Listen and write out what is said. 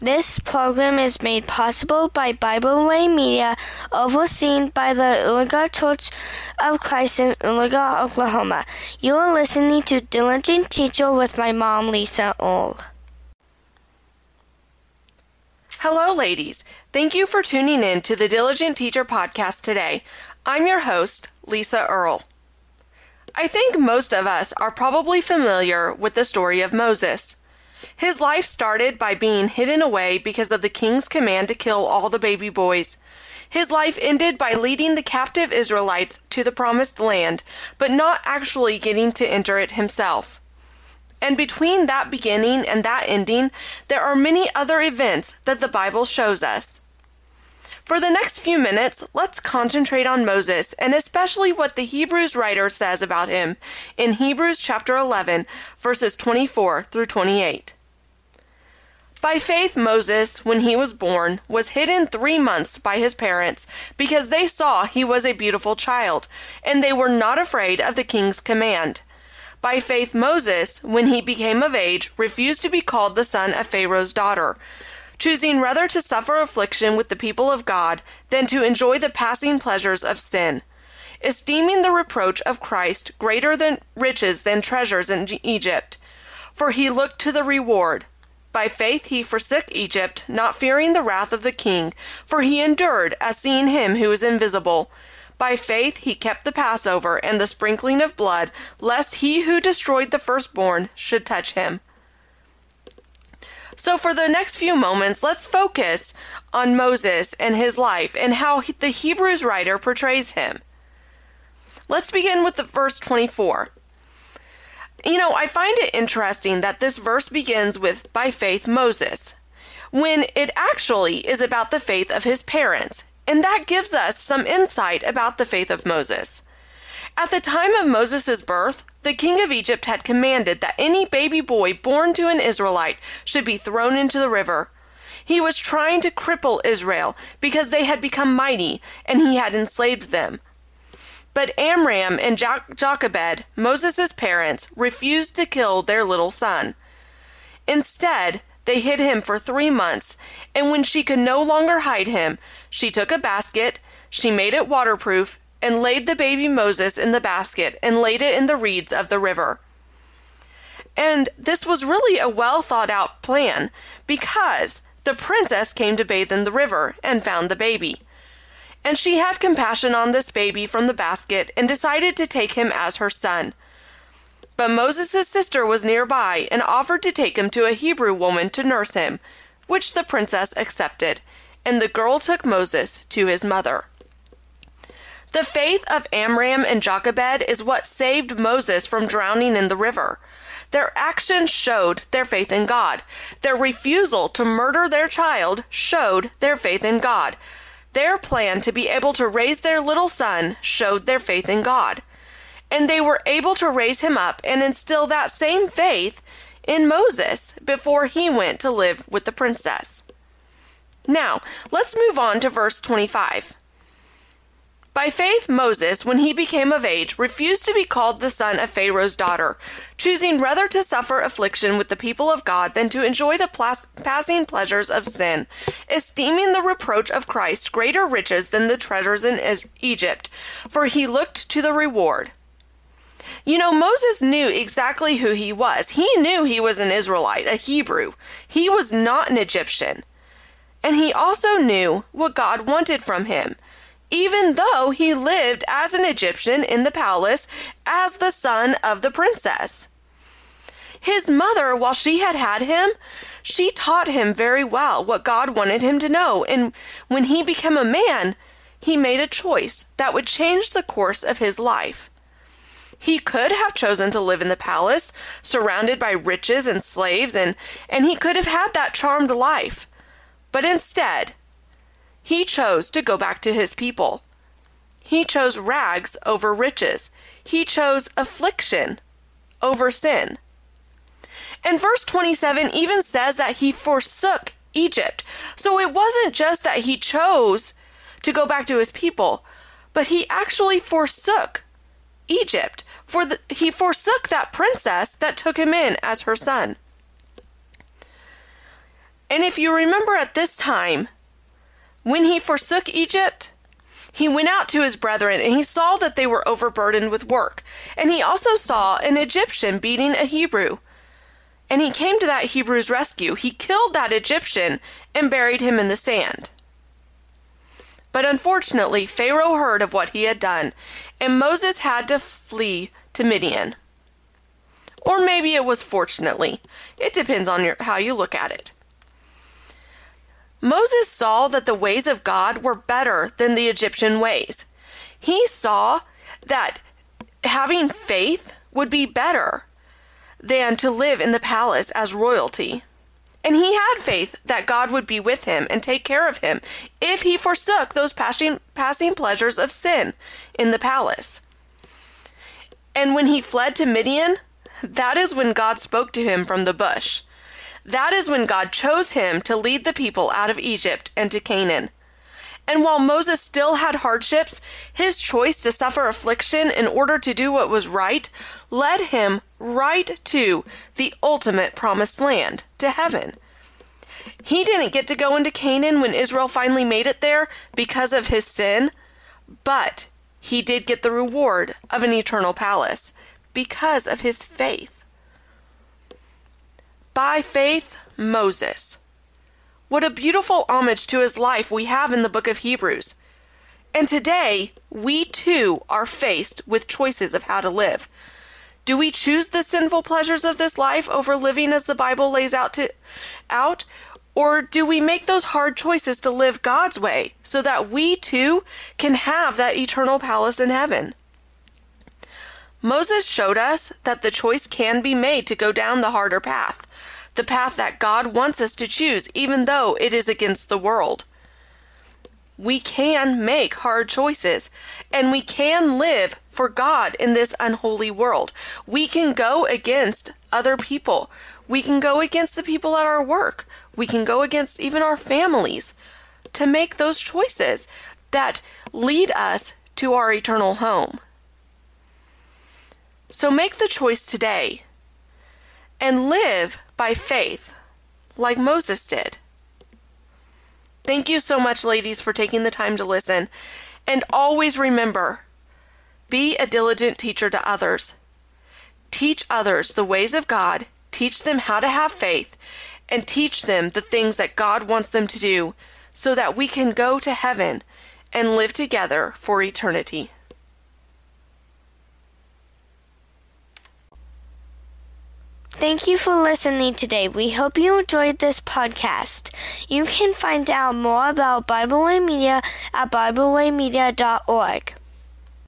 This program is made possible by Bible Way Media, overseen by the Oologah Church of Christ in Oologah, Oklahoma. You are listening to Diligent Teacher with my mom, Lisa Earl. Hello, ladies. Thank you for tuning in to the Diligent Teacher podcast today. I'm your host, Lisa Earl. I think most of us are probably familiar with the story of Moses. His life started by being hidden away because of the king's command to kill all the baby boys. His life ended by leading the captive Israelites to the promised land, but not actually getting to enter it himself. And between that beginning and that ending, there are many other events that the Bible shows us. For the next few minutes, let's concentrate on Moses and especially what the Hebrews writer says about him in Hebrews chapter 11, verses 24 through 28. By faith, Moses, when he was born, was hidden three months by his parents because they saw he was a beautiful child, and they were not afraid of the king's command. By faith, Moses, when he became of age, refused to be called the son of Pharaoh's daughter, choosing rather to suffer affliction with the people of God than to enjoy the passing pleasures of sin, esteeming the reproach of Christ greater than riches than treasures in Egypt. For he looked to the reward. By faith he forsook Egypt, not fearing the wrath of the king, for he endured as seeing him who is invisible. By faith he kept the Passover and the sprinkling of blood, lest he who destroyed the firstborn should touch him. So, for the next few moments, let's focus on Moses and his life and how the Hebrews writer portrays him. Let's begin with the verse 24. You know, I find it interesting that this verse begins with, by faith, Moses, when it actually is about the faith of his parents, and that gives us some insight about the faith of Moses. At the time of Moses' birth, the king of Egypt had commanded that any baby boy born to an Israelite should be thrown into the river. He was trying to cripple Israel because they had become mighty and he had enslaved them. But Amram and jo- Jochebed, Moses' parents, refused to kill their little son. Instead, they hid him for three months, and when she could no longer hide him, she took a basket, she made it waterproof, and laid the baby Moses in the basket and laid it in the reeds of the river. And this was really a well thought out plan because the princess came to bathe in the river and found the baby. And she had compassion on this baby from the basket and decided to take him as her son. But Moses' sister was nearby and offered to take him to a Hebrew woman to nurse him, which the princess accepted, and the girl took Moses to his mother. The faith of Amram and Jochebed is what saved Moses from drowning in the river. Their actions showed their faith in God. Their refusal to murder their child showed their faith in God. Their plan to be able to raise their little son showed their faith in God. And they were able to raise him up and instill that same faith in Moses before he went to live with the princess. Now, let's move on to verse 25. By faith, Moses, when he became of age, refused to be called the son of Pharaoh's daughter, choosing rather to suffer affliction with the people of God than to enjoy the plas- passing pleasures of sin, esteeming the reproach of Christ greater riches than the treasures in Egypt, for he looked to the reward. You know, Moses knew exactly who he was. He knew he was an Israelite, a Hebrew. He was not an Egyptian. And he also knew what God wanted from him even though he lived as an Egyptian in the palace as the son of the princess. His mother, while she had had him, she taught him very well what God wanted him to know, and when he became a man, he made a choice that would change the course of his life. He could have chosen to live in the palace, surrounded by riches and slaves, and, and he could have had that charmed life. But instead, he chose to go back to his people. He chose rags over riches. He chose affliction over sin. And verse 27 even says that he forsook Egypt. So it wasn't just that he chose to go back to his people, but he actually forsook Egypt. For the, he forsook that princess that took him in as her son. And if you remember at this time, when he forsook Egypt, he went out to his brethren and he saw that they were overburdened with work. And he also saw an Egyptian beating a Hebrew. And he came to that Hebrew's rescue. He killed that Egyptian and buried him in the sand. But unfortunately, Pharaoh heard of what he had done, and Moses had to flee to Midian. Or maybe it was fortunately. It depends on your, how you look at it. Moses saw that the ways of God were better than the Egyptian ways. He saw that having faith would be better than to live in the palace as royalty. And he had faith that God would be with him and take care of him if he forsook those passing, passing pleasures of sin in the palace. And when he fled to Midian, that is when God spoke to him from the bush. That is when God chose him to lead the people out of Egypt and to Canaan. And while Moses still had hardships, his choice to suffer affliction in order to do what was right led him right to the ultimate promised land, to heaven. He didn't get to go into Canaan when Israel finally made it there because of his sin, but he did get the reward of an eternal palace because of his faith. By faith, Moses. What a beautiful homage to his life we have in the book of Hebrews. And today, we too are faced with choices of how to live. Do we choose the sinful pleasures of this life over living as the Bible lays out to out? Or do we make those hard choices to live God's way so that we too can have that eternal palace in heaven? Moses showed us that the choice can be made to go down the harder path, the path that God wants us to choose, even though it is against the world. We can make hard choices, and we can live for God in this unholy world. We can go against other people. We can go against the people at our work. We can go against even our families to make those choices that lead us to our eternal home. So make the choice today and live by faith like Moses did. Thank you so much, ladies, for taking the time to listen. And always remember be a diligent teacher to others. Teach others the ways of God, teach them how to have faith, and teach them the things that God wants them to do so that we can go to heaven and live together for eternity. Thank you for listening today. We hope you enjoyed this podcast. You can find out more about Bible Way Media at BibleWayMedia.org.